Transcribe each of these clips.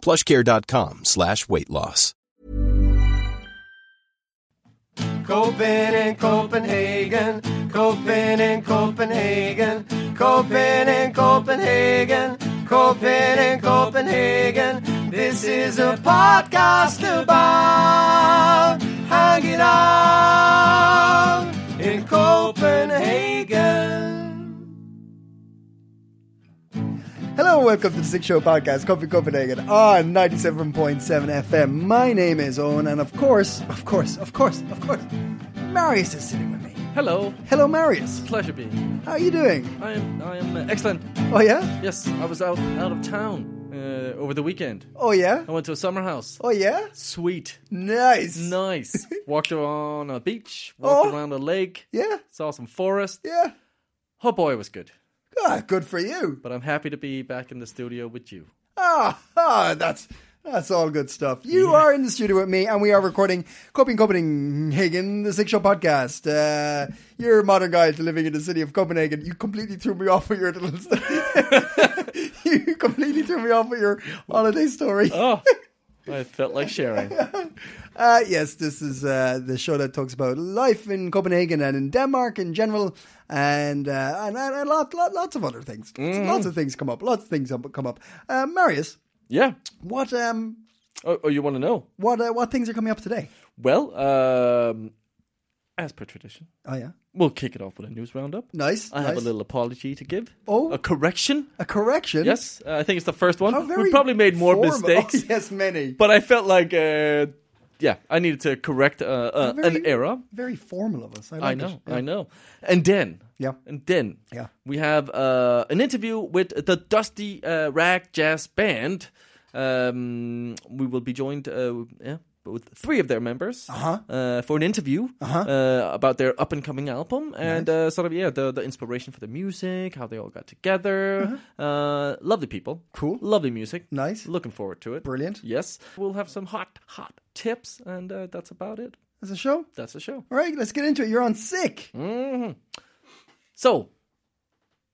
plushcare.com slash weight loss. Coping in Copenhagen, Coping in Copenhagen, Coping in Copenhagen, Coping in Copenhagen. This is a podcast about hanging out in Copenhagen. Hello, and welcome to the Six Show Podcast, Coffee Copenhagen on 97.7 FM. My name is Owen, and of course, of course, of course, of course, Marius is sitting with me. Hello, Hello, Marius. pleasure being. here. How are you doing? I am I am uh, excellent. Oh yeah? Yes, I was out out of town uh, over the weekend. Oh yeah? I went to a summer house. Oh yeah? Sweet, Nice. nice. Walked on a beach. Walked Oh. around a lake. Yeah? Saw some forest. Yeah? Oh boy, it was good. Ah, good for you. But I'm happy to be back in the studio with you. Ah, ah, that's that's all good stuff. You are in the studio with me, and we are recording Coping Copenhagen, the Six Show podcast. Uh, you're a modern guy living in the city of Copenhagen. You completely threw me off with your little story. you completely threw me off with your holiday story. Oh, I felt like sharing. Uh, yes, this is uh, the show that talks about life in Copenhagen and in Denmark in general, and uh, and, and lot, lot, lots of other things. Lots of things come up. Lots of things come up. Uh, Marius, Yeah. what um, Oh, oh you want to know? what uh, what things are coming up today? Well, um, as per tradition, Oh yeah, we'll kick it off with a news roundup. nice. I have a little apology to give. Oh. a correction. a correction. Yes, uh, I think it's the first one. We probably made more formal- mistakes, Oh, yes, many. but I felt like, uh, yeah, I needed to correct uh, uh, Very- an error. Very formal of us. I, I know, Yeah. I know. And then, Yeah. and then, Yeah. we have uh, an interview with the Dusty uh, Rag Jazz Band. Um, we will be joined, uh, yeah, with three of their members Uh-huh. uh, for an interview uh, about their up and coming album and uh, sort of yeah the the inspiration for the music, how they all got together. Uh, lovely people, Uh-huh. Cool. lovely music, Nice. Looking forward to it. Brilliant. Yes, we'll have some hot hot tips, and uh, that's about it. That's a show. That's a show. All right, let's get into it. You're on sick. hmm So,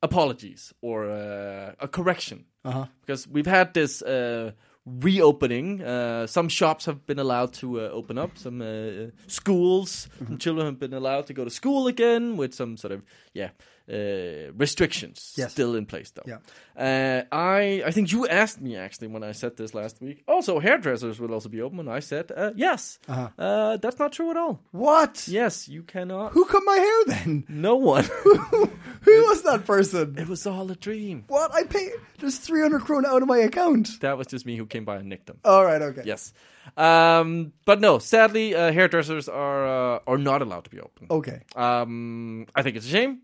apologies or uh, a correction. Uh-huh. Because we've had this uh, reopening. Uh, some shops have been allowed to uh, open up. Some uh, schools, Mm-hmm. some children have been allowed to go to school again with some sort of yeah uh, restrictions Yes. still in place though. Yeah. Uh, I I think you asked me actually when I said this last week. Also, hairdressers will also be open. And I said uh, yes. Uh-huh. Uh, that's not true at all. What? Yes, you cannot. Who cut my hair then? No one. Who was that person? It was all a dream. What? I paid just 300 krona out of my account. That was just me who came by and nicked them. All right, okay. Yes. Um, but no, sadly, uh, hairdressers are uh, are not allowed to be open. Okay. Um, I think it's a shame,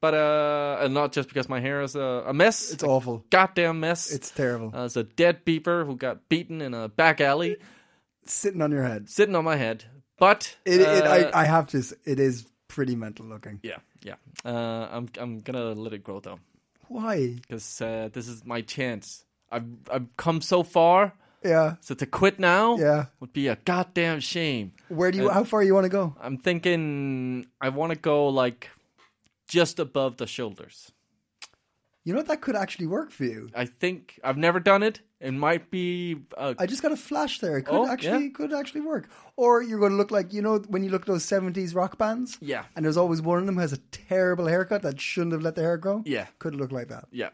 but uh, and not just because my hair is a, a mess. It's awful. goddamn mess. It's terrible. uh, it's a dead beeper who got beaten in a back alley, Sitting on your head. sitting on my head. But It, it, uh, I, I have to. It is pretty mental looking. yeah, yeah. Uh, I'm I'm gonna let it grow though, Why? because uh, this is my chance. I've I've come so far, Yeah. so to quit now Yeah. would be a goddamn shame. Where do you? Uh, how far you want to go? I'm thinking I want to go like just above the shoulders. You know that could actually work for you. I think I've never done it. It might be. Uh, I just got a flash there. It could Oh, actually yeah. could actually work. Or you're going to look like you know when you look at those seventies rock bands. Yeah. And there's always one of them who has a terrible haircut that shouldn't have let the hair grow. Yeah. Could look like that. yeah,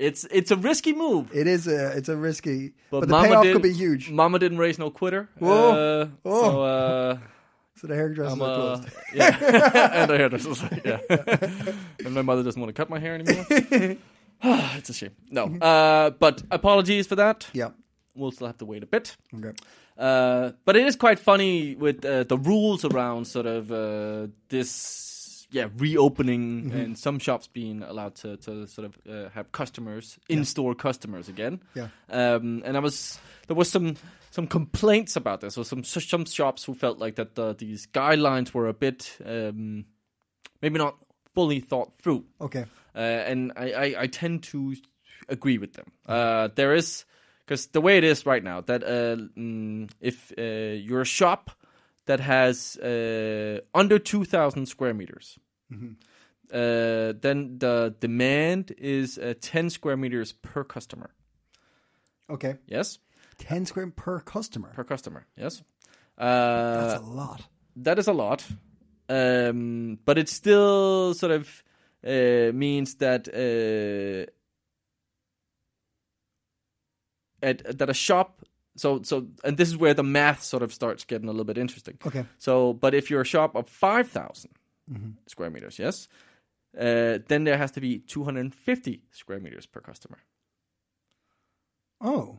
it's it's a risky move. It is a it's a risky, but, the Mama payoff could be huge. Mama didn't raise no quitter. Whoa. Uh, Whoa. So uh, So the hairdressers I'm uh, closed. yeah, and the hairdresser's like, yeah. and my mother doesn't want to cut my hair anymore. it's a shame. No, uh, but apologies for that. Yeah. We'll still have to wait a bit. Okay. Uh, but it is quite funny with uh, the rules around sort of uh, this, yeah, reopening Mm-hmm. and some shops being allowed to, to sort of uh, have customers, in-store customers again. Yeah. Um, and I was there was some some complaints about this, or some some shops who felt like that the, these guidelines were a bit um, maybe not fully thought through. Okay. Uh, and I, I, I tend to agree with them. Uh, there is because the way it is right now that uh, mm, if uh, you're a shop that has uh, under two thousand square meters, uh, then the demand is uh, ten square meters per customer. Okay. Yes, 10 square per customer. per customer. Yes, That's uh, a lot. that is a lot, um, but it still sort of uh, means that uh, at, that a shop. So so, and this is where the math sort of starts getting a little bit interesting. Okay. So, but if you're a shop of 5000 Mm-hmm. square meters, yes, uh, then there has to be 250 square meters per customer. Oh.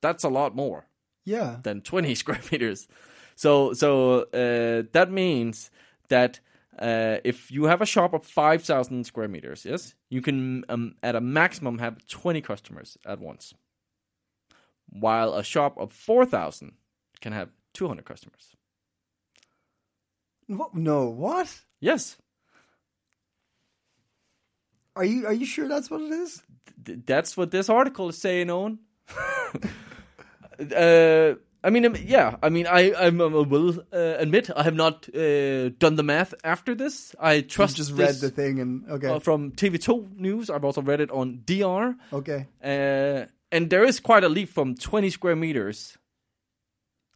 That's a lot more. Yeah. than 20 square meters. So so uh, that means that uh, if you have a shop of 5,000 square meters, yes, you can um, at a maximum have 20 customers at once, while a shop of 4,000 can have 200 customers. What? No. What? Yes, Are you are you sure that's what it is? th- that's what this article is saying, Owen. uh, I mean, um, yeah. I mean, I I will uh, admit I have not uh, done the math after this. I You trust just this, read the thing and okay. uh, from TV2 News. I've also read it on DR. okay. Uh, and there is quite a leap from 20 square meters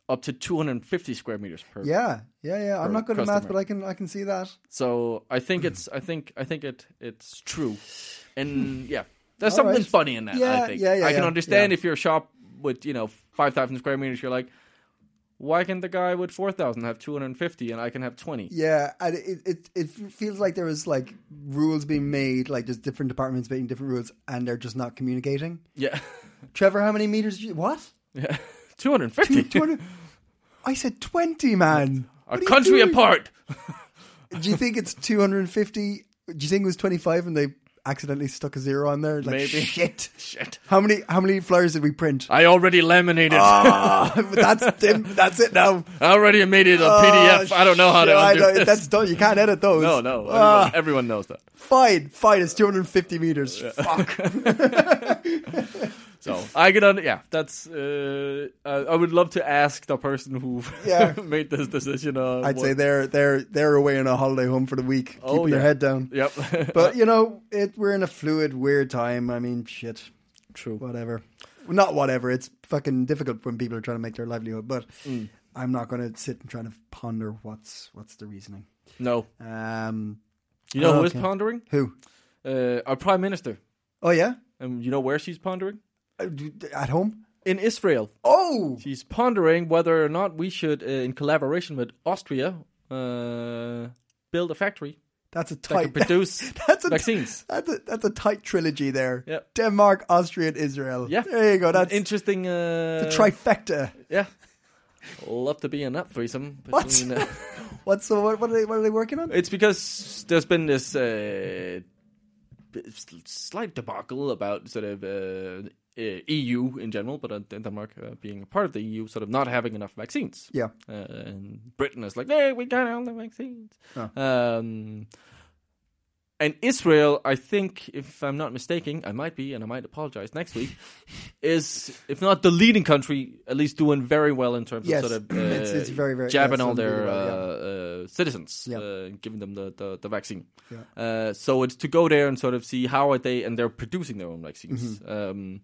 up to 250 square meters per. Yeah. Yeah, yeah. I'm not good at math, but I can I can see that. So I think it's I think I think it it's true, and yeah, there's All something right. funny in that. Yeah, I think. yeah, yeah, I can yeah, understand yeah. if you're a shop with you know 5,000 square meters, you're like, why can the guy with 4,000 have 250 and I can have 20? Yeah, and it, it it feels like there was like rules being made, like there's different departments making different rules, and they're just not communicating. Yeah, Trevor, how many meters? You, what? yeah, 250. Two hundred. I said twenty, man. A What are you country apart. Do you think it's two hundred and fifty? Do you think it was twenty five and they accidentally stuck a zero on there? Like, Maybe. Shit. Shit. How many how many flyers did we print? I already laminated. Ah, but that's that's it now. I already made it a PDF. I don't know how to Oh, undo I know, That's done. You can't edit those. No, no. Everyone, Ah, everyone knows that. fine, fine. It's 250 meters. Fuck. So I get on. Yeah, that's. Uh, I, I would love to ask the person who Yeah. made this decision. Uh, I'd what- say they're they're they're away on a holiday home for the week, Oh, keeping their head down. Yep. But you know, it we're in a fluid, weird time. I mean, shit, true. whatever. Not whatever. It's fucking difficult when people are trying to make their livelihood. But Mm. I'm not going to sit and try to ponder what's what's the reasoning. No. Um, You know Oh, who is okay. pondering? who? Uh, our prime minister. Oh yeah, And you know where she's pondering? Uh, at home. In Israel. Oh, She's pondering whether or not we should, uh, in collaboration with Austria, uh, build a factory that's a that tight. produce That's a vaccines. That's a that's a tight trilogy there. Yeah. Denmark, Austria, and Israel. Yeah. there you go. That's Interesting. Uh, the trifecta. Yeah. Love to be in that threesome. What? between, uh, What's so? What, what are they? What are they working on? It's because there's been this uh, slight debacle about sort of EU in general, but uh, Denmark uh, being a part of the EU, sort of not having enough vaccines. Yeah. Uh, and Britain is like, hey, we got all the vaccines. Um, and Israel, I think, if I'm not mistaken, I might be, and I might apologize next week, is, if not the leading country, at least doing very well in terms Yes. of sort of uh, It's- it's very, very- jabbing yeah, all their done really uh, uh, citizens, Yeah. uh, giving them the, the, the vaccine. Yeah. Uh, so it's to go there and sort of see how are they, and they're producing their own vaccines. Mm-hmm. Um,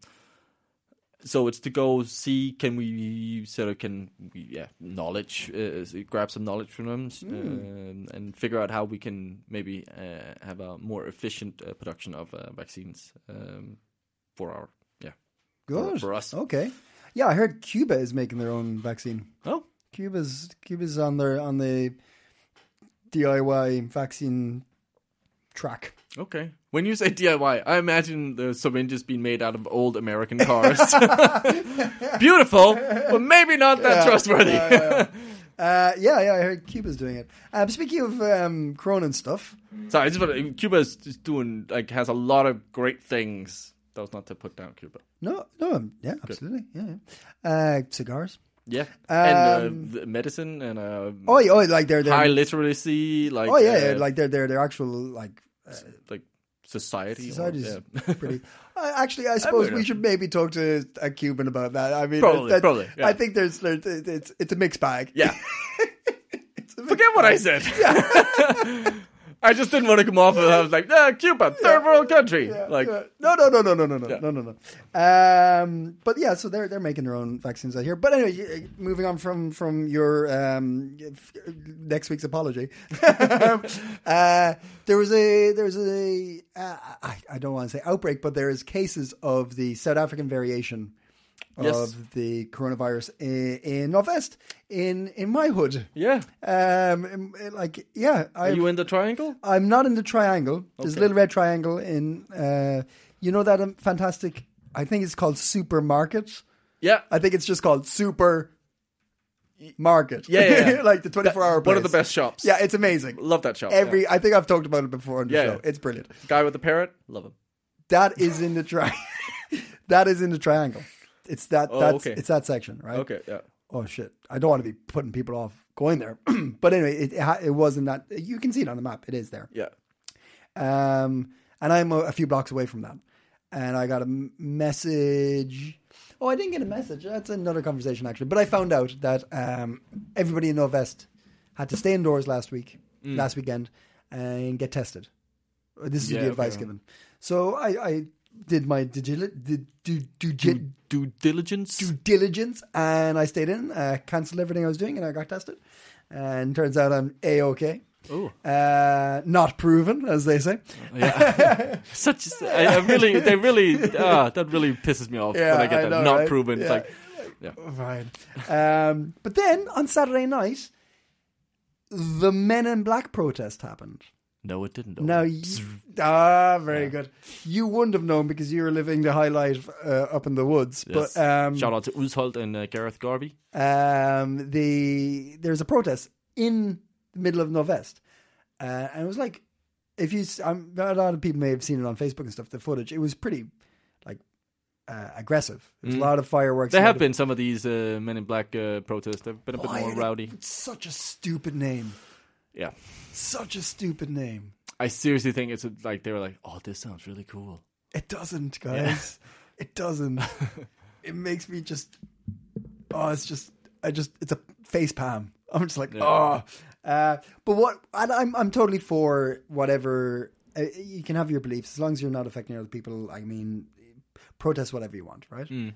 so it's to go see can we sort of can we, yeah knowledge uh, grab some knowledge from them um, and figure out how we can maybe uh, have a more efficient uh, production of uh, vaccines um, for our yeah Good for us. Okay. Yeah, I heard Cuba is making their own vaccine. oh Cuba's Cuba's on their on the DIY vaccine track. okay when you say DIY I imagine the syringes being made out of old American cars beautiful but maybe not that trustworthy Uh, yeah, yeah, I heard Cuba's doing it. Um, speaking of um, Corona and stuff, Sorry, I just want to, just doing like has a lot of great things that was not to put down Cuba. No, no, um, yeah, absolutely, yeah. yeah. Uh, cigars. Yeah, and Um, uh, the medicine and uh, Oh, yeah, oh, like they're they're. high literacy, like oh yeah, uh, yeah, like they're they're they're actual like like society. or- society's yeah. pretty. Uh, actually, I suppose don't we should maybe talk to a Cuban about that. I mean, Probably, that- probably, yeah. I think there's, there's it's it's a mixed bag. yeah. Mixed Forget what I said. Yeah. I just didn't want to come off and I was like, ah, Cuba, third world country. like, Yeah. no, no, no, no, no, no, no, Yeah. no, no, no. Um, but yeah, so they're they're making their own vaccines out here. But anyway, moving on from from your um, next week's apology, uh, there was a there was a uh, I, I don't want to say outbreak, but there is cases of the South African variation of Yes. the coronavirus in, in Northwest in in my hood. yeah. Um, in- in, like yeah, I Are you in the triangle? I'm not in the triangle. There's a Okay. little red triangle in. Uh, you know that um, fantastic. I think it's called Supermarket. Yeah. I think it's just called Super Market. Yeah, yeah, like the 24 hour. One of the best shops. Yeah, it's amazing. Love that shop. Every yeah. I think I've talked about it before on the Yeah, show. It's brilliant. guy with the parrot. Love him. That is in the tri. that is in the triangle. It's that. Oh, that's okay. it's that section, right? Okay. Yeah. Oh shit! I don't want to be putting people off going there, but anyway, it it, it wasn't that. You can see it on the map. It is there. Yeah. Um, and I'm a, a few blocks away from that. And I got a message. Oh, I didn't get a message. That's another conversation, actually. But I found out that um, everybody in Novest had to stay indoors last week, last weekend, and get tested. This is Mm. Yeah, the okay. advice given. So I, I did my digi- did, do, do, do, Due diligence. due diligence and I stayed in, uh, cancelled everything I was doing, and I got tested. And turns out I'm a okay. Oh. Uh, not proven, as they say. Yeah. Such. I, I really. They really. Ah, that really pisses me off Yeah, when I get I that. know, Not right? proven. Yeah. like. Yeah. Fine. Um, but then on Saturday night, the Men in Black protest happened. No, it didn't. Now, you, ah, very good. You wouldn't have known because you were living the high life uh, up in the woods. Yes. But um, Shout out to Uzholt and uh, Gareth Garvey. um, the there's a protest in middle of Novest, uh, and it was like if you, um, a lot of people may have seen it on Facebook and stuff. The footage, it was pretty like uh, aggressive. There's a lot of fireworks. There have of- been some of these uh, Men in Black uh, protests. They've been a bit more rowdy. It's such a stupid name. Yeah. Such a stupid name. I seriously think it's like they were like, "Oh, this sounds really cool." It doesn't, guys. It doesn't. it makes me just. Oh, it's just. I just. It's a face palm. I'm just like, oh. Uh, but what? And I'm. I'm totally for whatever. Uh, you can have your beliefs as long as you're not affecting other people. I mean, protest whatever you want, right? And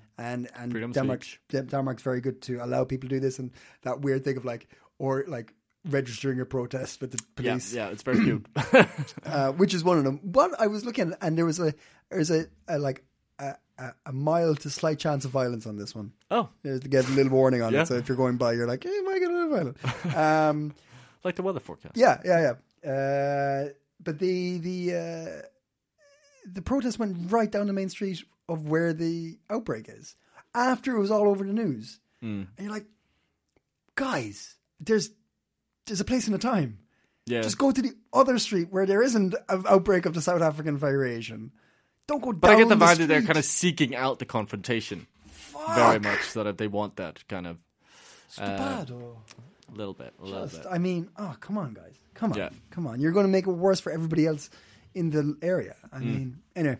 and. Freedom Denmark. speech. Denmark's very good to allow people to do this, and that weird thing of like, or like registering a protest with the police yeah, it's very cute. uh, which is one of them. But I was looking, and there was a there's a, a like a, a, a mild to slight chance of violence on this one. oh, There's to get a little warning on Yeah. it. So if you're going by, you're like, hey, am I going to violent? um, like the weather forecast. yeah, yeah, yeah. Uh, but the the uh, the protest went right down the main street of where the outbreak is after it was all over the news, and you're like, guys, there's there's a place and a time. yeah. Just go to the other street where there isn't an outbreak of the South African variation. Don't go but down I get the the vibe that they're kind of seeking out the confrontation very much, so that they want that kind of Stupado. A little bit, a little Just, bit. I mean, oh, come on, guys. Come on. Yeah. Come on. You're going to make it worse for everybody else in the area. I Mm. mean, anyway.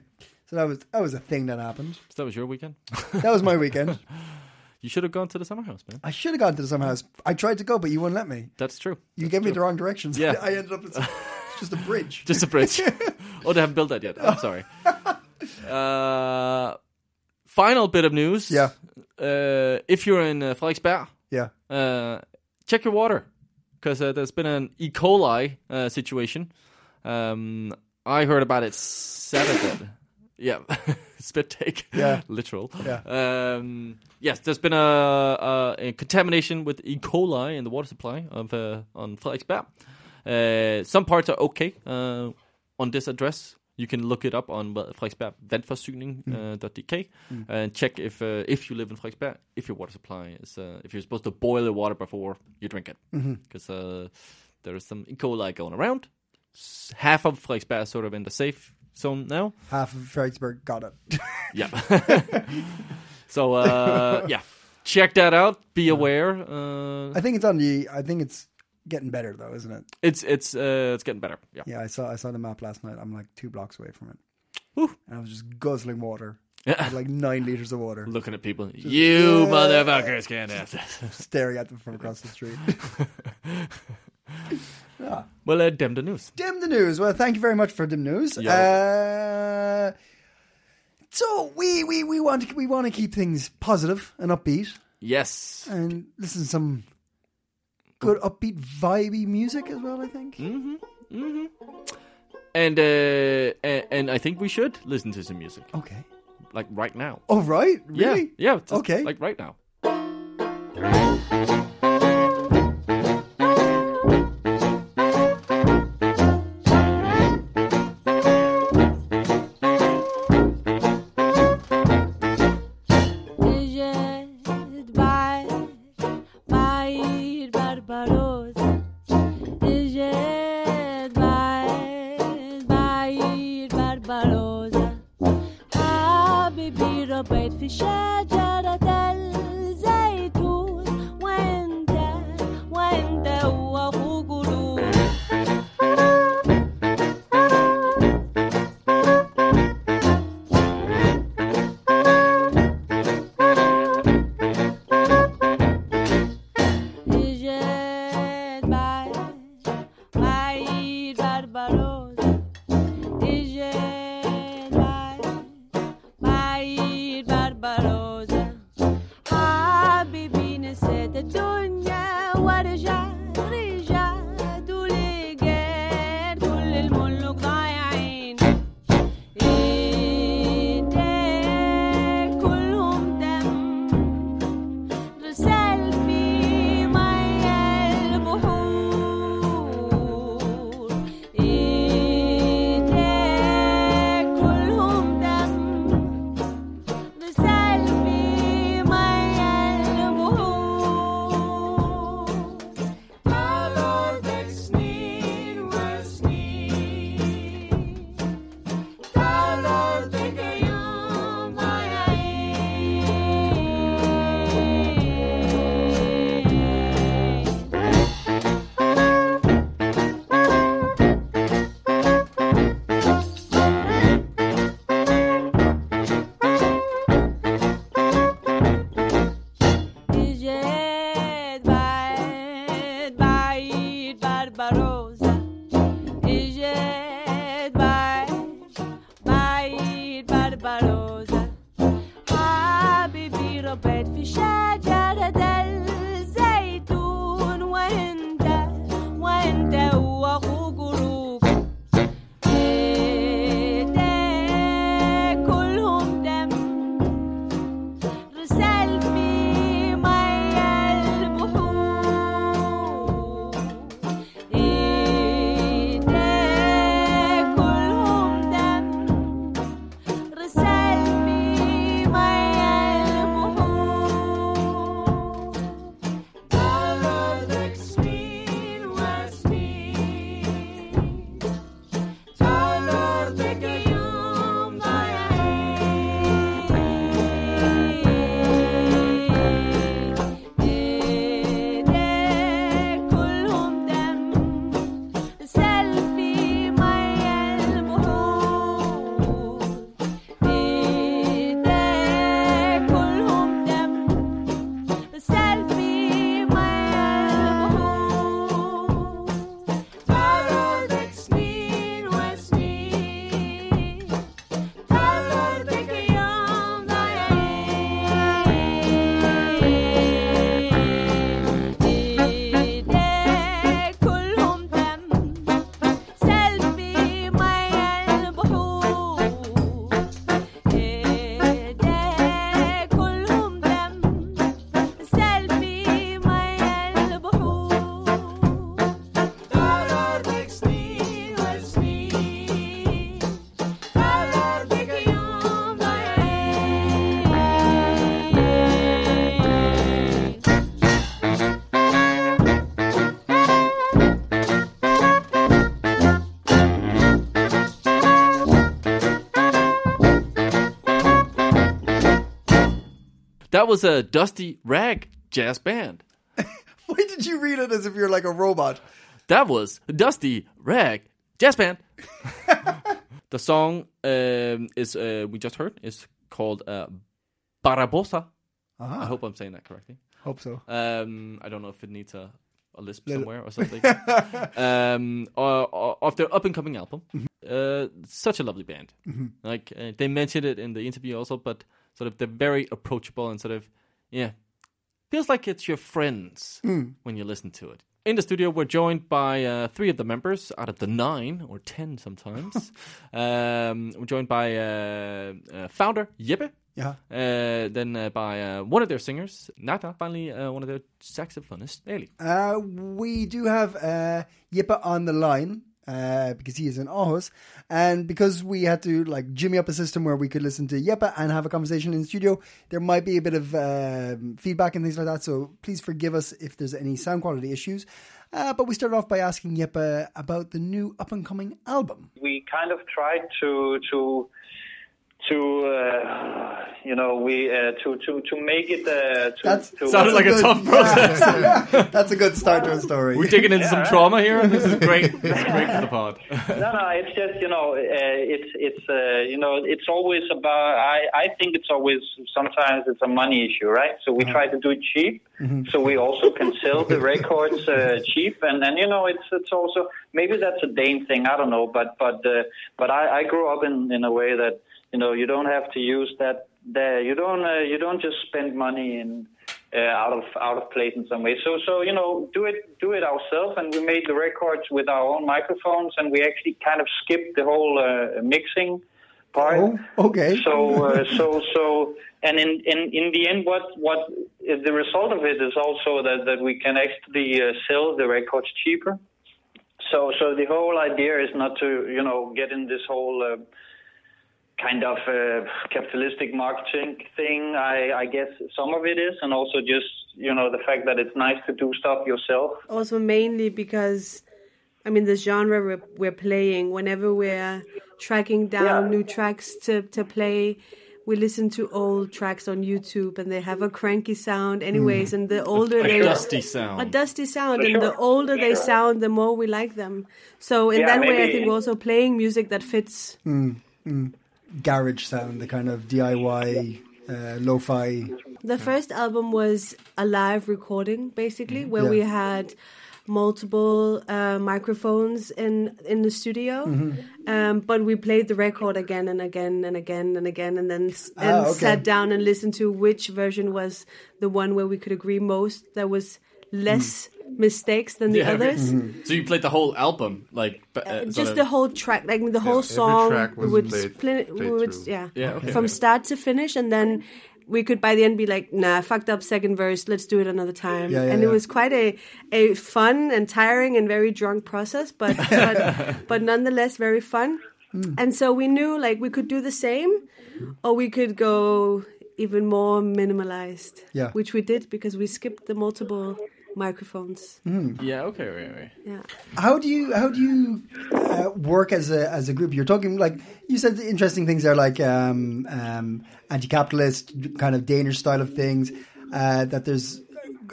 So that was that was a thing that happened. So that was your weekend. That was my weekend. you should have gone to the summer house, man. I should have gone to the summer house. I tried to go, but you wouldn't let me. That's true. You gave me the wrong directions. Yeah. I ended up. It's just a bridge. Just a bridge. oh, they haven't built that yet. I'm sorry. Uh, final bit of news. Yeah. Uh, if you're in uh, Frederiksberg, yeah. uh, check your water because uh, there's been an E. coli uh, situation. Um, I heard about it Saturday. yeah, spit take. Yeah. literal. Yeah. Um, yes, there's been a, a, a contamination with E. coli in the water supply of uh, on Frederiksberg. Uh, some parts are okay uh, on this address. You can look it up on Frederiksberg vandforsyning.dk and check if uh, if you live in Frederiksberg, if your water supply is uh, if you're supposed to boil the water before you drink it, because uh, there is some E. coli going around. Half of Frederiksberg is sort of in the safe zone now, Half of Frederiksberg got it. yeah. so uh, yeah, check that out. Be aware. Uh, I think it's on the. I think it's getting better though, isn't it? it's it's uh, it's getting better. Yeah. Yeah, I saw I saw the map last night. I'm like two blocks away from it, Whew. and I was just guzzling water. I Yeah. had like nine liters of water, Looking at people, you motherfuckers can't have this. staring at them from across the street. yeah. Well, uh, dim the news. Dim the news. Well, thank you very much for dim news. Uh, so we, we, we want to we want to keep things positive and upbeat, Yes. and listen to some good upbeat vibey music as well. I think. Mm-hmm. And uh, and, and I think we should listen to some music, Okay. like right now. Oh right, really? Yeah. Yeah. just, Okay. Like right now. That was a Dusty Rag jazz band. Why did you read it as if you're like a robot? That was Dusty Rag Jazz Band. the song um, is uh, we just heard is called uh, Barabosa. I hope I'm saying that correctly. Hope so. Um, I don't know if it needs a, a lisp somewhere or something. um, or, or, of their up and coming album. Uh, such a lovely band. Like uh, they mentioned it in the interview also, but sort of they're very approachable and sort of yeah, feels like it's your friends when you listen to it. In the studio, we're joined by uh, three of the members out of the nine or ten sometimes. um, we're joined by uh, uh, founder Jeppe. Yeah. Uh, then uh, by uh, one of their singers, Nata. Finally, uh, one of their saxophonists, Eli. Uh, we do have uh, Jeppe on the line uh, because he is in Aarhus, and because we had to like jimmy up a system where we could listen to Jeppe and have a conversation in the studio, there might be a bit of um feedback and things like that. So please forgive us if there's any sound quality issues. Uh, but we started off by asking Jeppe about the new up and coming album. we kind of tried to to to uh, you know we uh, to to to make it uh, to, That's- to Sounds like a good- tough process. That's a good start to a story. We're digging into some trauma here, this is great. This is great for the pod. no no it's just you know uh, it's it's uh, you know it's always about I I think it's always sometimes it's a money issue right? So we try to do it cheap. So we also can sell the records uh, cheap. And then you know it's it's also maybe that's a Dane thing. I don't know. But but uh, but I, I grew up in in a way that you know you don't have to use that there you don't uh, you don't just spend money in uh, out of out of place in some way. So so you know do it do it ourselves, and we made the records with our own microphones, and we actually kind of skipped the whole uh, mixing part. Oh, okay. So uh, so so and in, in in the end, what what uh, the result of it is also that that we can actually uh, sell the records cheaper. So so the whole idea is not to you know get in this whole. Kind of uh, capitalistic marketing thing. I, I guess some of it is, and also just you know the fact that it's nice to do stuff yourself. also mainly because I mean the genre we're, we're playing whenever we're tracking down Yeah. new tracks to, to play we listen to old tracks on YouTube and they have a cranky sound anyways hmm. and the older they A they dusty sound. a dusty sound For and the sure. older they Sure. sound the more we like them so in Yeah, that way I think we're also playing music that fits hmm. Hmm. Garage sound, the kind of DIY, uh, lo-fi. The first album was a live recording, basically, where Yeah. we had multiple uh, microphones in in the studio, Mm-hmm. um, but we played the record again and again and again and again, and then s- and Ah, okay. sat down and listened to which version was the one where we could agree most. There was less mistakes than the Yeah, okay. others. So you played the whole album, like uh, sort Just of- the whole track, like the whole every song, track we was would played- split. we played would, yeah, Yeah, okay. from start to finish, and then we could by the end be like, "Nah, fucked up second verse. Let's do it another time." Yeah, yeah, and yeah. it was quite a a fun and tiring and very drunk process, but but, but nonetheless very fun. Hmm. And so we knew like we could do the same, or we could go even more minimalized. Yeah. which we did because we skipped the multiple microphones. yeah, okay, right, right. Yeah. How do you how do you uh, work as a as a group? You're talking like you said interesting things there, like um, um, anti-capitalist kind of Danish style of things. Uh, that there's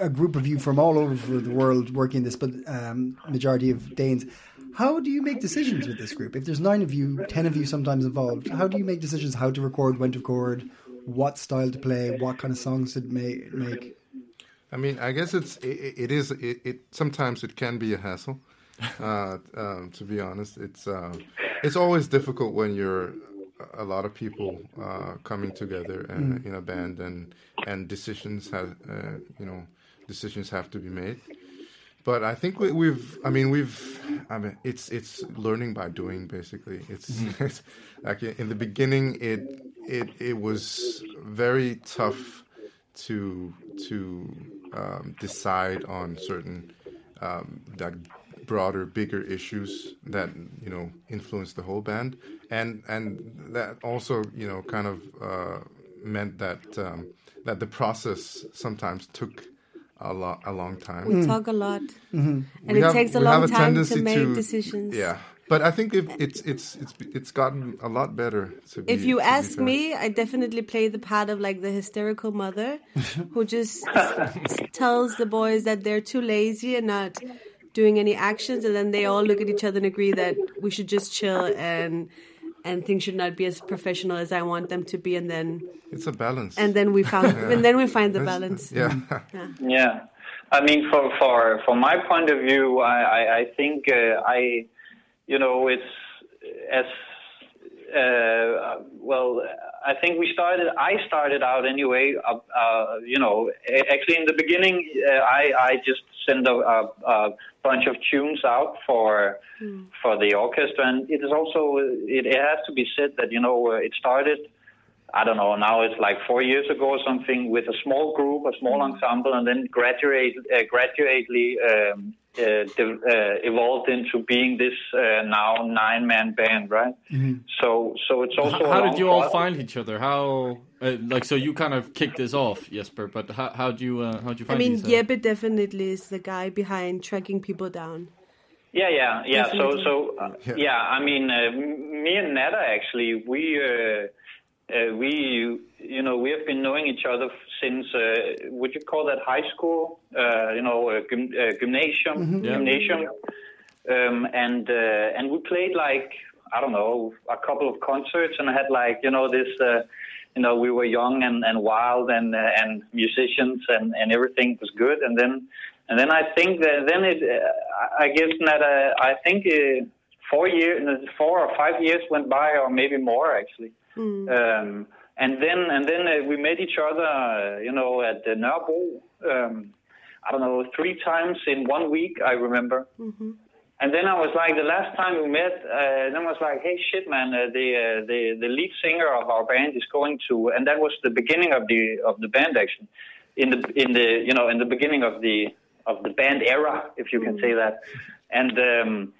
a group of you from all over the world working this, but um, majority of Danes. How do you make decisions with this group? If there's nine of you, ten of you sometimes involved, how do you make decisions? How to record, when to record, what style to play, what kind of songs to ma- make? I mean, I guess it's it, it is it, it sometimes it can be a hassle. Uh, um, to be honest, it's uh, it's always difficult when you're a lot of people uh, coming together uh, in a band and and decisions have uh, you know decisions have to be made. But I think we, we've I mean we've I mean it's it's learning by doing basically. It's, it's like in the beginning it it it was very tough to to um, decide on certain um, like broader, bigger issues that you know influence the whole band, and and that also you know kind of uh, meant that um, that the process sometimes took a lot a long time. We talk a lot, and We it have- takes a we have long time to make decisions. Yeah, But I think if it's it's it's it's gotten a lot better. To be, If you to ask fair. me, I definitely play the part of like the hysterical mother who just tells the boys that they're too lazy and not doing any actions, and then they all look at each other and agree that we should just chill and and things should not be as professional as I want them to be, and then it's a balance. and then we found and then we find the That's- balance. Yeah. Yeah, I mean, for for from my point of view, I I, I think uh, I, you know, it's as uh, well. I think we started. I started out anyway. Uh, uh, you know, actually in the beginning, uh, I I just sent a, a, a bunch of tunes out for for the orchestra, and it is also it, it has to be said that you know uh, it started. I don't know. Now it's like four years ago or something with a small group, a small ensemble, and then graduate, uh, gradually um, uh, de- uh, evolved into being this uh, now nine-man band, right? So, so it's also. H- a how did you all process. find each other? How uh, like so you kind of kicked this off, Jesper? But how how do you uh, how do you I find? mean, these, uh, Jeppe definitely is the guy behind tracking people down. Yeah, yeah, yeah. So, Definitely. so uh, Yeah. yeah. I mean, uh, me and Nada actually, we uh, we you know we have been knowing each other since uh, would you call that high school? Uh, you know, uh, gym, uh, gymnasium, Yeah. gymnasium, um, and uh, and we played like I don't know a couple of concerts and I had like you know this. Uh, you know, we were young and, and wild and uh, and musicians and, and everything was good. And then and then I think that then it uh, I guess that uh, I think uh, four years, four or five years went by, or maybe more actually. Um, and then and then uh, we met each other, uh, you know, at the Nørrebro. Um, I don't know, three times in one week. I remember. And then I was like, the last time we met, uh, then I was like, hey, shit, man, uh, the, uh, the the lead singer of our band is going to, and that was the beginning of the of the band actually, in the in the you know in the beginning of the of the band era, if you can say that, and. Um,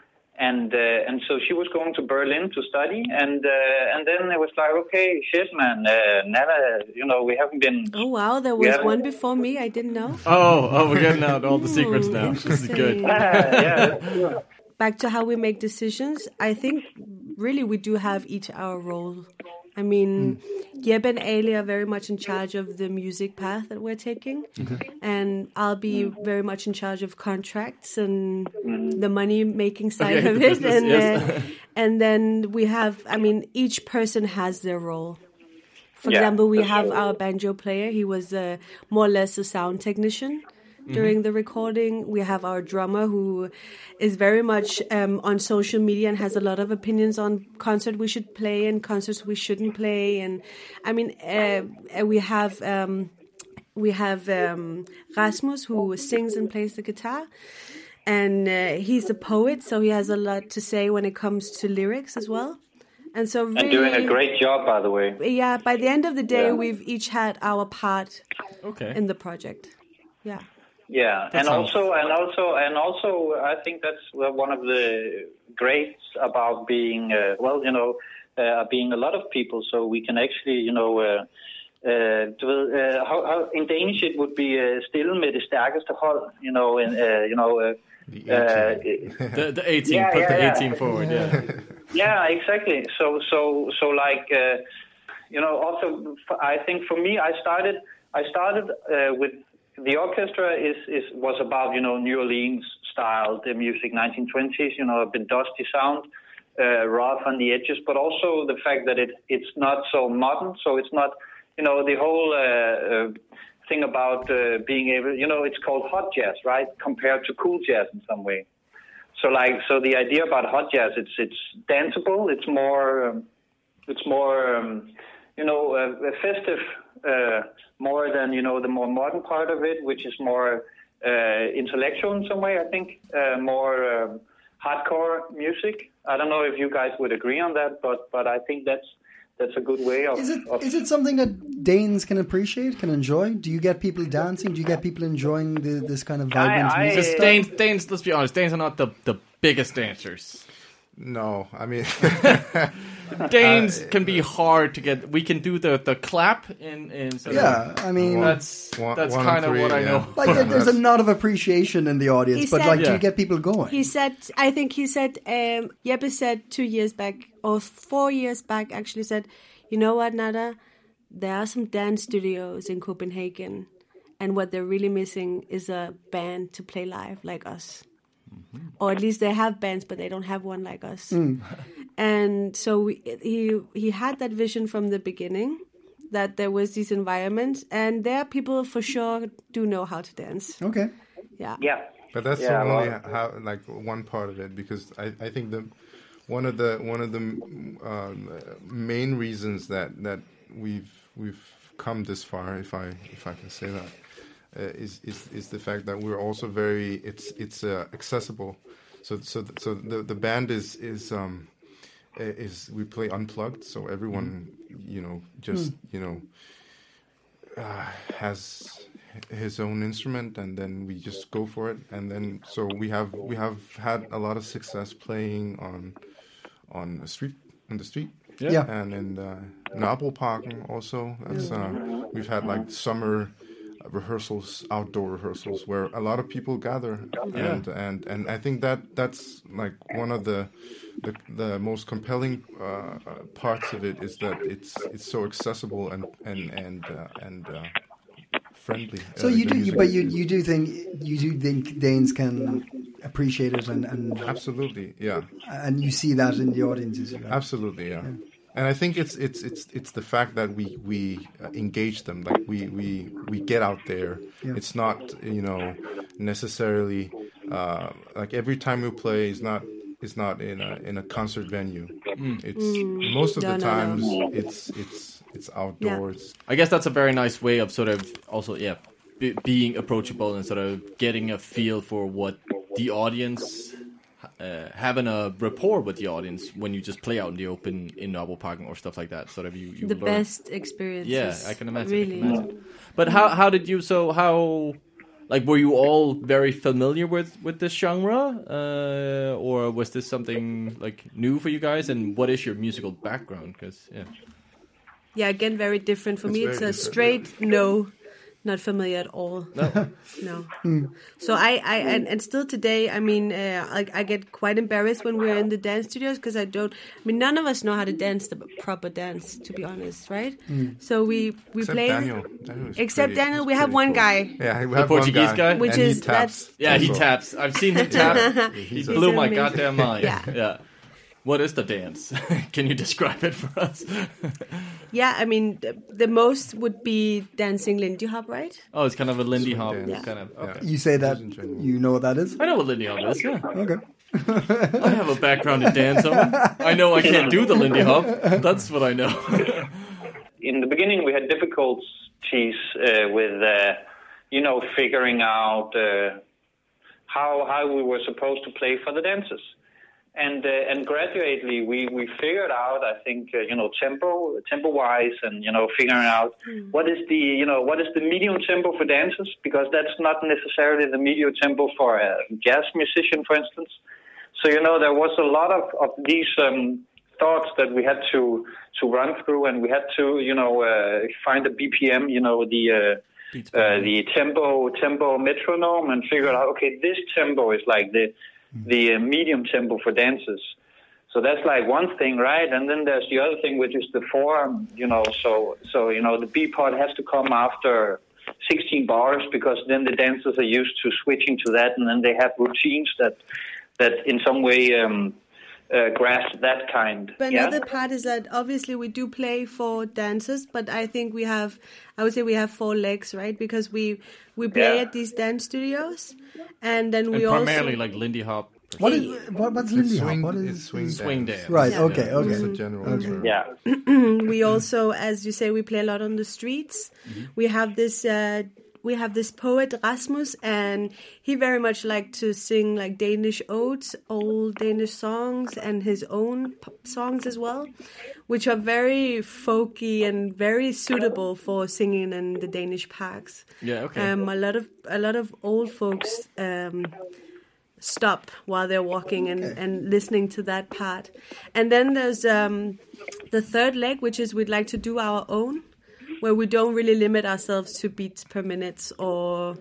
and uh, and so she was going to Berlin to study, and uh, and then it was like, okay, shit, man, uh, Nana, you know, we haven't been. Oh wow, there was Yeah. one before me. I didn't know. Oh, oh, we're getting out all the secrets Ooh, now. This is good. interesting. yeah, Back to how we make decisions. I think really we do have each our role. I mean, Jeb and Ali are very much in charge of the music path that we're taking, and I'll be very much in charge of contracts and the money making side Okay, of the it. business, and yes. uh, and then we have. I mean, each person has their role. For Yeah, example, we have sure. our banjo player. He was uh, more or less a sound technician during the recording. We have our drummer who is very much um, on social media and has a lot of opinions on concert we should play and concerts we shouldn't play. And I mean, uh, uh, we have. Um, we have um, Rasmus who sings and plays the guitar, and uh, he's a poet, so he has a lot to say when it comes to lyrics as well. And so, really, and doing a great job, by the way. yeah. By the end of the day, Yeah. we've each had our part Okay. in the project. Yeah. Yeah, and sounds- also, and also, and also, I think that's uh, one of the greats about being, uh, well, you know, uh, being a lot of people. So we can actually, you know, uh, uh, du ved, uh, how, how, in Danish it would be uh, stille med det stærkeste hold, you know, and uh, you know, uh, The uh, 18. The, the 18, Yeah, put yeah, the yeah. 18 forward, yeah. Yeah, exactly. So, so, so, like, uh, you know, also, I think for me, I started, I started uh, with the orchestra is is was about you know New Orleans style, the music, 1920s, you know, a bit dusty sound, uh, rough on the edges, but also the fact that it it's not so modern, so it's not, you know, the whole. Uh, uh, thing about uh, being able you know it's called hot jazz right compared to cool jazz in some way so like so the idea about hot jazz it's it's danceable it's more um, it's more um, you know uh, festive uh, more than you know the more modern part of it which is more uh, intellectual in some way i think uh, more um, hardcore music i don't know if you guys would agree on that but but i think that's that's a good way of, Is it of is it something that Danes can appreciate, can enjoy? Do you get people dancing? Do you get people enjoying the, this kind of vibrant I- music? Just? Danes, Danes, let's be honest, Danes are not the, the biggest dancers. No, I mean, Danes uh, can be hard to get. We can do the the clap in in. Sort of- Yeah, I mean, that's One- that's one and kind of three, what I know. like there- there's a nod of appreciation in the audience, He but said- like, do you get people going? He said, I think he said, um, Jeppe said two years back, or four years back, actually said, you know what, Nada? There are some dance studios in Copenhagen, and what they're really missing is a band to play live like us. Mm-hmm. Or at least they have bands, but they don't have one like us. Mm. And so we, he he had that vision from the beginning that there was these environments, and there people for sure do know how to dance. okay. Yeah. Yeah. But that's Yeah, only well- how like one part of it because I, I think the one of the one of the um, main reasons that that we've we've come this far, if I if I can say that, uh, is is is the fact that we're also very it's it's uh, accessible. So so so the the band is is um uh, is we play unplugged, so everyone you know just you know uh, has his own instrument and then we just go for it. And then so we have we have had a lot of success playing on on the street on the street. Yeah. And in uh, Nabelparken also. That's uh, we've had like summer rehearsals outdoor rehearsals where a lot of people gather and and and I think that that's like one of the the, the most compelling uh, parts of it is that it's it's so accessible and and and uh, and uh, friendly. So uh, you do, music. but you you do think you do think Danes can appreciate it, and and absolutely yeah and you see that in the audiences. You have. absolutely yeah. And I think it's it's it's it's the fact that we we uh, engage them like we we we get out there. Yeah. It's not you know necessarily uh, like every time we play is not is not in a in a concert venue. It's most of No, the no, no. times it's it's it's outdoors. I guess that's a very nice way of sort of also yeah be, being approachable and sort of getting a feel for what the audience uh, having a rapport with the audience when you just play out in the open in Novel Parking or stuff like that. Sort of you, you the learn. best experience. Yeah, I can imagine. Really. I can imagine. But how how did you so how like were you all very familiar with with this genre uh, or was this something like new for you guys and what is your musical background because yeah Yeah, again, very different for It's me. It's a different, straight no, not familiar at all. No, No. So I, I and, and still today, I mean, uh, I, I get quite embarrassed when we're in the dance studios because I don't. I mean, none of us know how to dance the proper dance, to be honest, right? So we we Except play. Daniel. Daniel Except pretty- Daniel, is we have one cool. guy. Yeah, we The have Portuguese one guy? Which and is- he taps. yeah he taps I've seen him tap he He's blew my amazing. goddamn mind Yeah. yeah what is the dance can you describe it for us Yeah, I mean, the, the most would be dancing Lindy Hop, right? oh it's kind of a Lindy Hop dance. kind of okay You say that Just in general. you know what that is. I know what Lindy Hop is yeah Okay. I have a background in dance I know I can't do the Lindy Hop that's what I know in the beginning we had difficulties uh, with uh, you know figuring out uh, how how we were supposed to play for the dancers and uh, and gradually we we figured out I think uh, you know tempo tempo wise and you know figuring out what is the you know what is the medium tempo for dancers because that's not necessarily the medium tempo for a jazz musician for instance. So you know there was a lot of of these um, thoughts that we had to to run through, and we had to you know uh, find the BPM, you know the uh, uh, the tempo tempo metronome, and figure out okay this tempo is like the the uh, medium tempo for dances. So that's like one thing, right? And then there's the other thing, which is the form, you know. So so you know the B part has to come after 16 bars because then the dancers are used to switching to that, and then they have routines that that in some way um, uh, grasp that kind. But yeah? another part is that obviously we do play for dancers, but I think we have, I would say we have four legs, right? Because we we play Yeah. at these dance studios, and then and we primarily also like Lindy Hop What is what, what's Lindy Hop? swing, What it's swing, swing dance. dance Right. Yeah. Okay. It's Okay. a general term. yeah. we also, as you say, we play a lot on the streets. We have this. Uh, we have this poet Rasmus, and he very much liked to sing like Danish odes, old Danish songs, and his own songs as well, which are very folky and very suitable for singing in the Danish parks. Yeah, okay. Um, a lot of a lot of old folks um, stop while they're walking and, and listening to that part. And then there's um, the third leg, which is we'd like to do our own, where we don't really limit ourselves to beats per minute or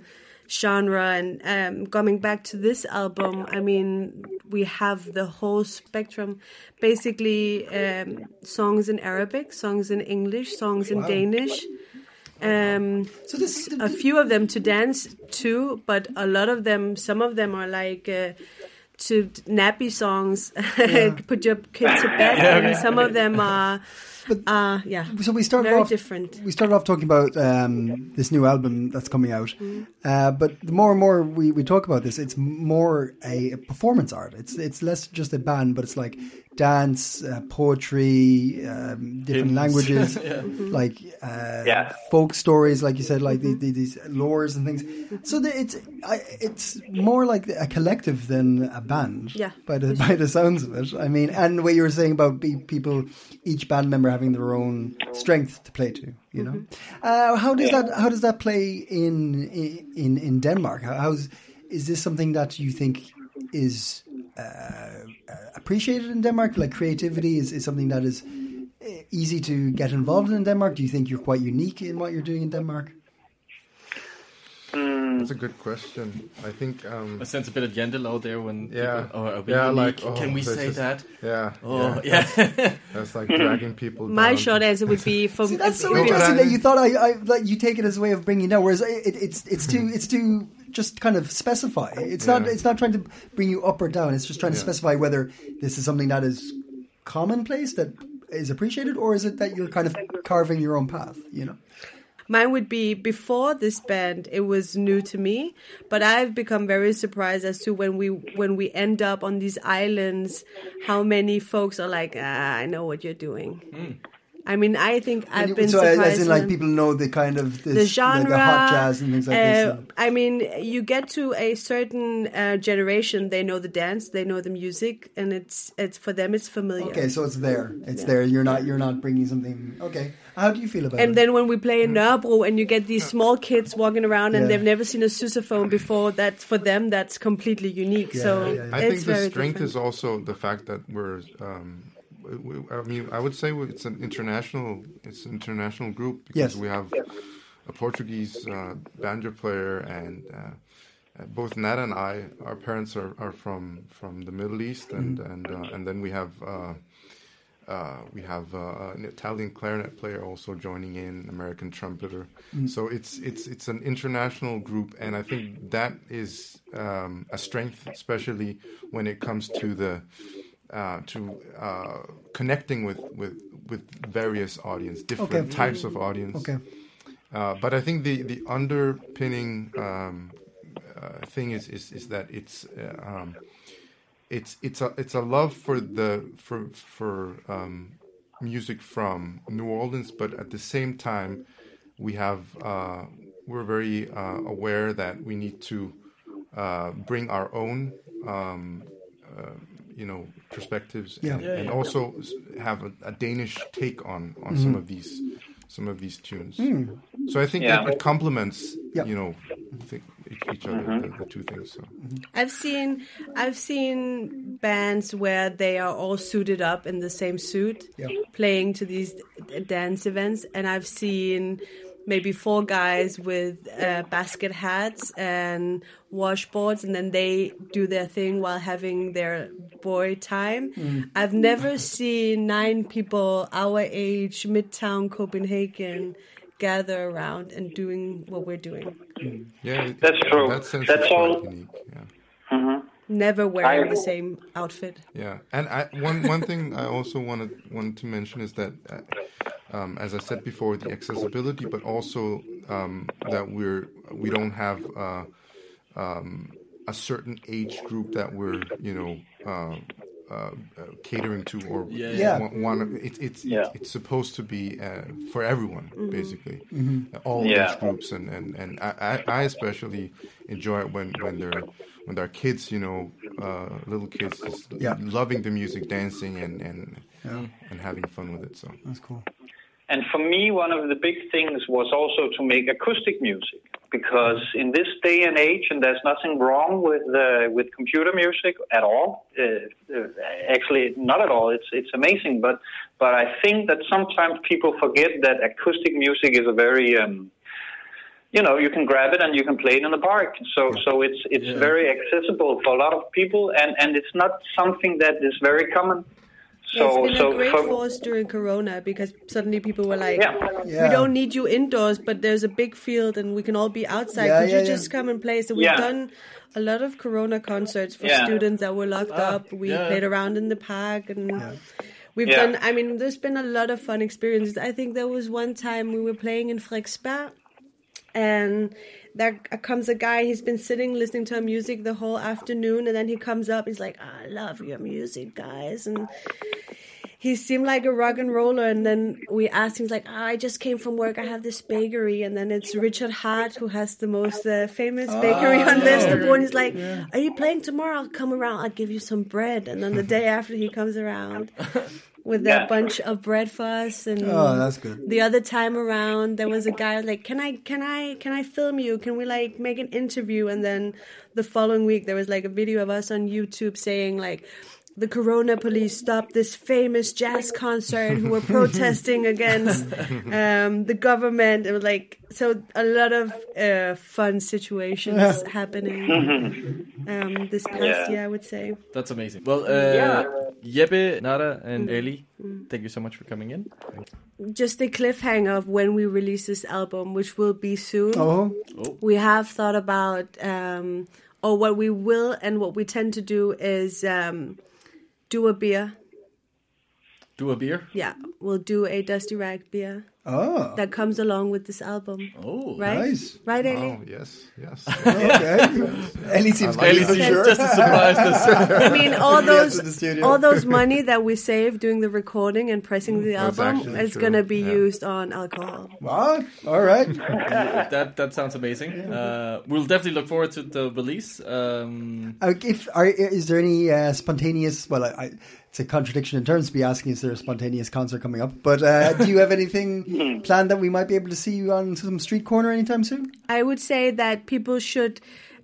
genre. And um, coming back to this album, I mean, we have the whole spectrum basically um, songs in Arabic, songs in English, songs in Danish. Um, So this a few of them to dance to, but a lot of them, some of them are like uh, to nappy songs, put your kid to bed, and some of them are, uh, yeah, so we started very off different. we started off talking about um, this new album that's coming out, uh, but the more and more we, we talk about this, it's more a, performance art. It's it's less just a band, but it's like dance, uh, poetry, um, different Hymns. languages, like uh, Yeah. folk stories, like you said, like the, the, these lores and things. So the, it's I, it's more like a collective than a band. Yeah. by the by the sounds of it. I mean, and what you were saying about be, people, each band member having their own strength to play to. You know, uh, how does that how does that play in in in Denmark? How's is this something that you think is appreciated in Denmark? Like creativity is, is something that is uh, easy to get involved in in Denmark. Do you think you're quite unique in what you're doing in Denmark? That's a good question. I think. Um, I sense a bit of Jantelov there when Yeah. people, oh, are we Yeah, unique? like, oh, can we say is- that? yeah. Oh, yeah. yeah. That's like dragging people. My down. short answer would be for See, that's so No, interesting I- that you thought I, I that you take it as a way of bringing it down. Whereas it, it's it's too it's too just kind of specify. It's not it's not trying to bring you up or down. It's just trying to Yeah. specify whether this is something that is commonplace that is appreciated, or is it that you're kind of carving your own path? You know. Mine would be before this band. It was new to me, but I've become very surprised as to when we when we end up on these islands, how many folks are like, ah, I know what you're doing. I mean, I think I've you- been so as- surprised. as in like people know the kind of this, the genre, the, the hot jazz and things like this. uh, I mean, you get to a certain uh, generation, they know the dance, they know the music, and it's it's for them, it's familiar. Okay, so it's there. It's there. You're not you're not bringing something. Okay, how do you feel about And it? then when we play in Nørrebro and you get these small kids walking around and Yeah. they've never seen a sousaphone before, that for them that's completely unique. Yeah, so yeah, yeah. I it's think the very strength different. is also the fact that we're. Um, we, I mean, I would say it's an international. It's an international group because Yes. we have a Portuguese uh, banjo player, and uh, both Nat and I, our parents are, are from from the Middle East, and Mm-hmm. and uh, and then we have. Uh, uh, we have uh, an Italian clarinet player also joining in, American trumpeter. So it's it's it's an international group, and I think that is um, a strength, especially when it comes to the uh, to uh, connecting with, with with various audience, different Okay. types of audience. Okay. Uh, but I think the the underpinning um, uh, thing is, is is that it's uh, um, it's it's a it's a love for the for for um, music from New Orleans, but at the same time, we have uh, we're very uh, aware that we need to uh, bring our own um, you know perspectives Yeah. and, Yeah, and also have a, a Danish take on on mm. some of these some of these tunes. Mm. So I think Yeah. it, it complements Yeah. you know th- each, each other mm-hmm. the, the two things. So. Mm-hmm. I've seen I've seen bands where they are all suited up in the same suit, Yeah. playing to these d- dance events, and I've seen maybe four guys with uh, basket hats and washboards, and then they do their thing while having their boy time. I've never seen nine people our age, midtown Copenhagen, gather around and doing what we're doing. Yeah, That's true. That sense, That's it's quite all- unique. Yeah. Never wearing I- the same outfit. Yeah, and I, one one thing I also wanted wanted to mention is that, uh, um, as I said before, the accessibility, but also um, that we're we don't have uh, um, a certain age group that we're you know uh, uh, uh, catering to or Yeah, yeah. wa- want it's it's Yeah. it's, it's supposed to be uh, for everyone basically all Yeah. age groups and and and I, I I especially enjoy it when when they're when they're kids you know uh, little kids just Yeah. loving the music dancing and and and having fun with it so That's cool. And for me, one of the big things was also to make acoustic music because in this day and age, and there's nothing wrong with uh, with computer music at all. Uh, uh, actually, not at all. It's it's amazing, but but I think that sometimes people forget that acoustic music is a very um, you know you can grab it and you can play it in the park so so it's it's very accessible for a lot of people and and it's not something that is very common so it's been so a great for, force during Corona because suddenly people were like, Yeah. Yeah. "We don't need you indoors, but there's a big field and we can all be outside. Yeah, Could yeah, you yeah. just come and play?" So we've Yeah. done a lot of Corona concerts for Yeah. students that were locked Ah, up. We yeah. played around in the park and. We've Yeah. done. I mean, there's been a lot of fun experiences. I think there was one time we were playing in Frederiksberg, and there comes a guy. He's been sitting listening to our music the whole afternoon, and then he comes up. He's like, "I love your music, guys," and he seemed like a rock and roller. And then we asked him, he's like, "Ah, I just came from work. I have this bakery. And then it's Richard Hart who has the most uh, famous bakery on Vesterbro. And he's like, Are you playing tomorrow? I'll come around. I'll give you some bread. And then the day after, he comes around with a Yeah. bunch of bread for us. And Oh, that's good. the other time around, there was a guy like, "Can I, can I, can I film you? Can we like make an interview?" And then the following week, there was like a video of us on YouTube saying like. The Corona police stopped this famous jazz concert who were protesting against um, the government. It was like so a lot of uh, fun situations happening um, this past Yeah. year, I would say. That's amazing. Well, uh, Jeppe, Nada, and Ellie, thank you so much for coming in. Just a cliffhanger of when we release this album, which will be soon. Oh, we have thought about um, or what we will and what we tend to do is um, do a beer Do a beer. yeah we'll do a dusty rag beer oh, that comes along with this album Oh, right nice. right Oh Ellie? yes, yes. okay. Ellie seems Ellie seems sure. just as surprised as I mean all those in the studio. all those money that we save doing the recording and pressing the That's album is gonna be yeah. used on alcohol What? All right. that. That sounds amazing. Uh, we'll definitely look forward to the release. Um, Uh, if are, is there any uh, spontaneous? Well, I, I, it's a contradiction in terms to be asking is there a spontaneous concert coming up? But uh, do you have anything planned that we might be able to see you on some street corner anytime soon? I would say that people should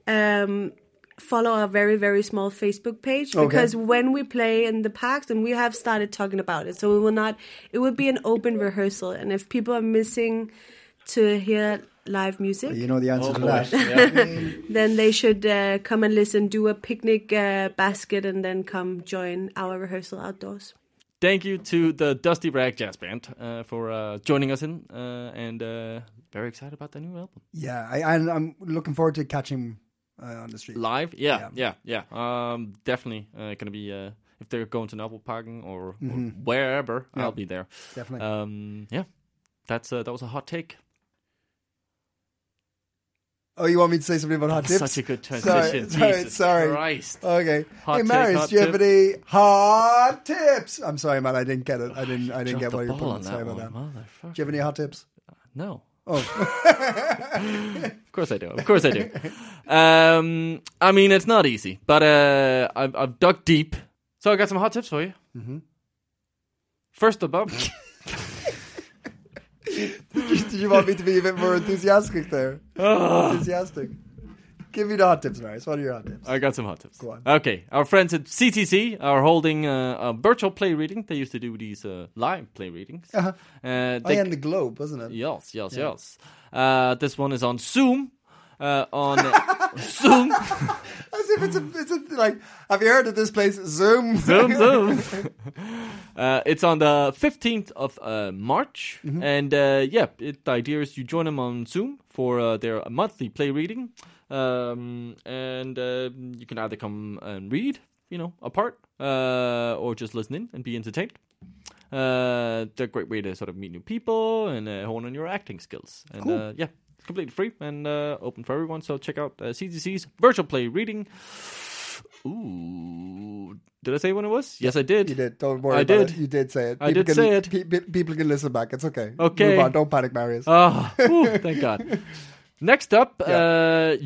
um, follow our very very small Facebook page Okay. because when we play in the parks and we have started talking about it, so we will not. It will be an open rehearsal, and if people are missing to hear live music, You know the answer oh to boy. that. Yeah. then they should uh, come and listen, do a picnic uh, basket, and then come join our rehearsal outdoors. Thank you to the Dusty Rag Jazz Band uh, for uh, joining us in, uh, and uh, very excited about the new album. Yeah, I, and I'm looking forward to catching uh, on the street. Live, yeah, yeah, yeah. Um, definitely uh, gonna be uh, if they're going to Novelparken or, or wherever, I'll be there. Definitely. Um, yeah, that's uh, that was a hot take. Oh, you want me to say something about hot tips? Such a good transition. sorry, Jesus sorry. Christ. Okay. Hot hey, take, Marius, hot do you have tip. any hot tips? I'm sorry, man. I didn't get it. I didn't. I didn't get what you're ball putting. on Sorry about that. Do you have any hot tips? No. Oh, Of course I do. Of course I do. um, I mean, it's not easy, but uh, I've, I've dug deep, so I got some hot tips for you. Mm-hmm. First of all, you want me to be a bit more enthusiastic there? enthusiastic. Give me the hot tips, Marius. What are your hot tips? I got some hot tips. Go on. Okay, our friends at CTC are holding uh, a virtual play reading. They used to do these uh, live play readings. Uh-huh. Uh, Oh, yeah, and the globe, wasn't it? Yes, yes, yes. Uh, this one is on Zoom. Uh, on Zoom, As if it's a, it's a like. Have you heard of this place? Zoom. Zoom, Zoom. uh, it's on the 15th of uh, March. And uh, yeah, it, the idea is you join them on Zoom for uh, their monthly play reading. Um, and uh, you can either come and read, you know, a part, uh, or just listen in and be entertained. Uh, they're a great way to sort of meet new people and uh, hone on your acting skills. And uh, yeah, completely free and uh, open for everyone. So check out uh, CTC's virtual play reading. Ooh, did I say when it was? Yes, I did. You did. Don't worry I about did. it. You did say it. I did can, say it. pe- pe- people can listen back. It's okay. Okay. Move on. Don't panic, Marius. Oh, thank God. Next up, Yeah. uh,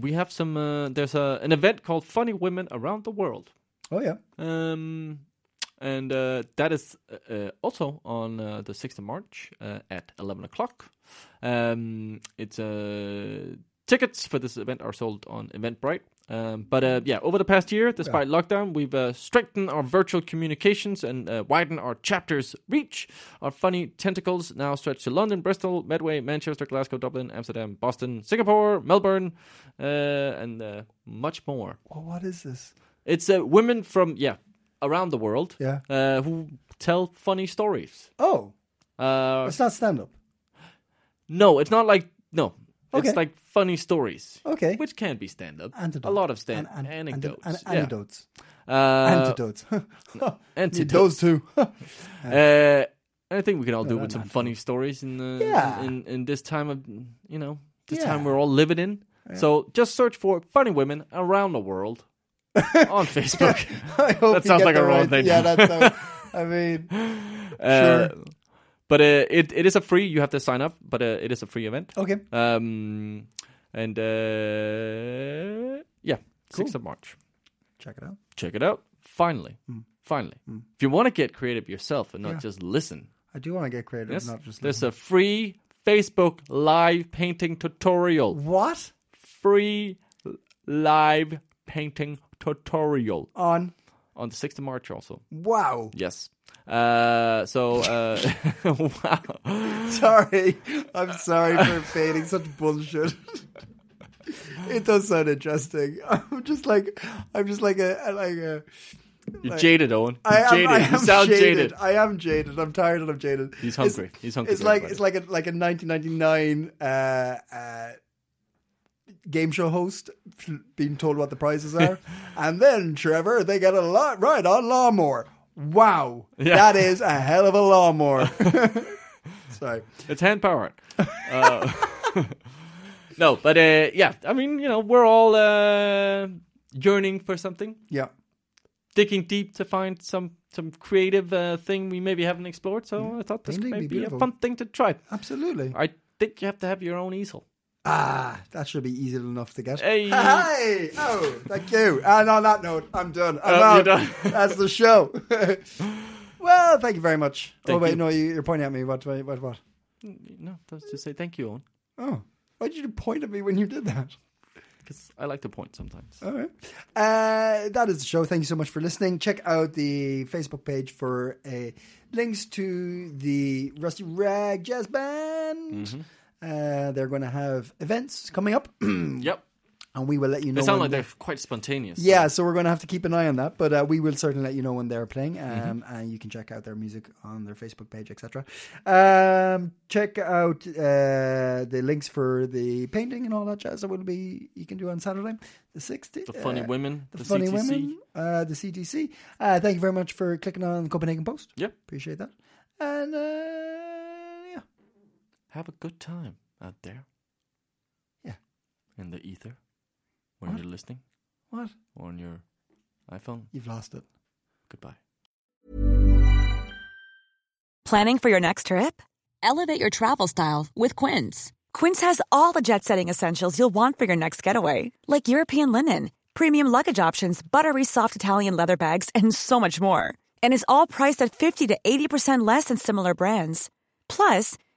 we have some. Uh, there's a, an event called Funny Women Around the World. oh yeah. Um, and uh, that is uh, uh, also on uh, the 6th of March uh, at 11 o'clock. Um, it's uh, tickets for this event are sold on Eventbrite. Um, but uh, yeah, over the past year, despite lockdown, we've uh, strengthened our virtual communications and uh, widened our chapters' reach. Our funny tentacles now stretch to London, Bristol, Medway, Manchester, Glasgow, Dublin, Amsterdam, Boston, Singapore, Melbourne, uh, and uh, much more. Oh, what is this? It's uh, women from yeah around the world Yeah. uh, who tell funny stories. Oh, Uh, it's not stand up. No, it's not like no. Okay. It's like funny stories, Okay. which can be stand up. Antidote. A lot of stand An- an- anecdotes. an- yeah. anecdotes. Uh, Antidotes. antidotes. Those two. Uh, I think we can all do Uh, with some antidote. funny stories in uh, Yeah. in, in this time of you know this Yeah. time we're all living in. So just search for funny women around the world on Facebook. I hope That sounds like a the wrong thing. Yeah, that's. I mean, Uh, But uh, it it is a free. You have to sign up, but uh, it is a free event. okay. Um, and uh, yeah, sixth of March. Check it out. Check it out. Finally, finally, if you want to get creative yourself and not. Yeah. just listen, I do want to get creative, yes, not just. there's a free Facebook live painting tutorial. what Free live painting tutorial on? on the sixth of March. Also, Wow. yes. Uh, so uh, wow. Sorry, I'm sorry for fading such bullshit. it does sound interesting. I'm just like, I'm just like a like a. You're jaded, Owen. I You're am, jaded. I you am sound jaded. jaded. I am jaded. I'm tired and I'm jaded. He's It's- hungry. He's hungry It's like it's like a like a 1999 uh, uh, game show host being told what the prizes are, and then Trevor they get a lot right on lawnmower. Wow, Yeah. that is a hell of a lawnmower. Sorry. It's hand powered. Uh, no, but uh, yeah, I mean, you know, we're all uh, yearning for something, Yeah. digging deep to find some some creative uh, thing we maybe haven't explored. So I thought this Painting may be be a fun thing to try. Absolutely. I think you have to have your own easel. Ah, that should be easy enough to get. Hey. Hey! Oh, thank you. And on that note, I'm done. I'm Oh, out. you're done. That's the show. well, thank you very much. Thank oh wait, you. no, you, you're pointing at me. What? What? What? what? No, that's just say thank you, Owen, Oh, why did you point at me when you did that? because I like to point sometimes. All right. Uh, that is the show. Thank you so much for listening. Check out the Facebook page for uh, links to the Rusty Rag Jazz Band. Mm-hmm. Uh, they're going to have events coming up, yep. and we will let you know. they sound like they're quite spontaneous. Yeah, so we're going to have to keep an eye on that, but uh, we will certainly let you know when they're playing, um, Mm-hmm. and you can check out their music on their Facebook page, etc. Um, check out uh, the links for the painting and all that jazz that will be you can do on Saturday, the sixth. the funny uh, women, the, the, funny CTC. women, uh, the CTC. Uh, thank you very much for clicking on the Copenhagen Post. Yep, Appreciate that, and uh, have a good time out there. Yeah. in the ether when What? you're listening what or on your iPhone. you've lost it. Goodbye. Planning for your next trip? Elevate your travel style with Quince. Quince has all the jet setting essentials you'll want for your next getaway, like European linen, premium luggage options, buttery soft Italian leather bags, and so much more. And is all priced at 50 to 80% less than similar brands. Plus,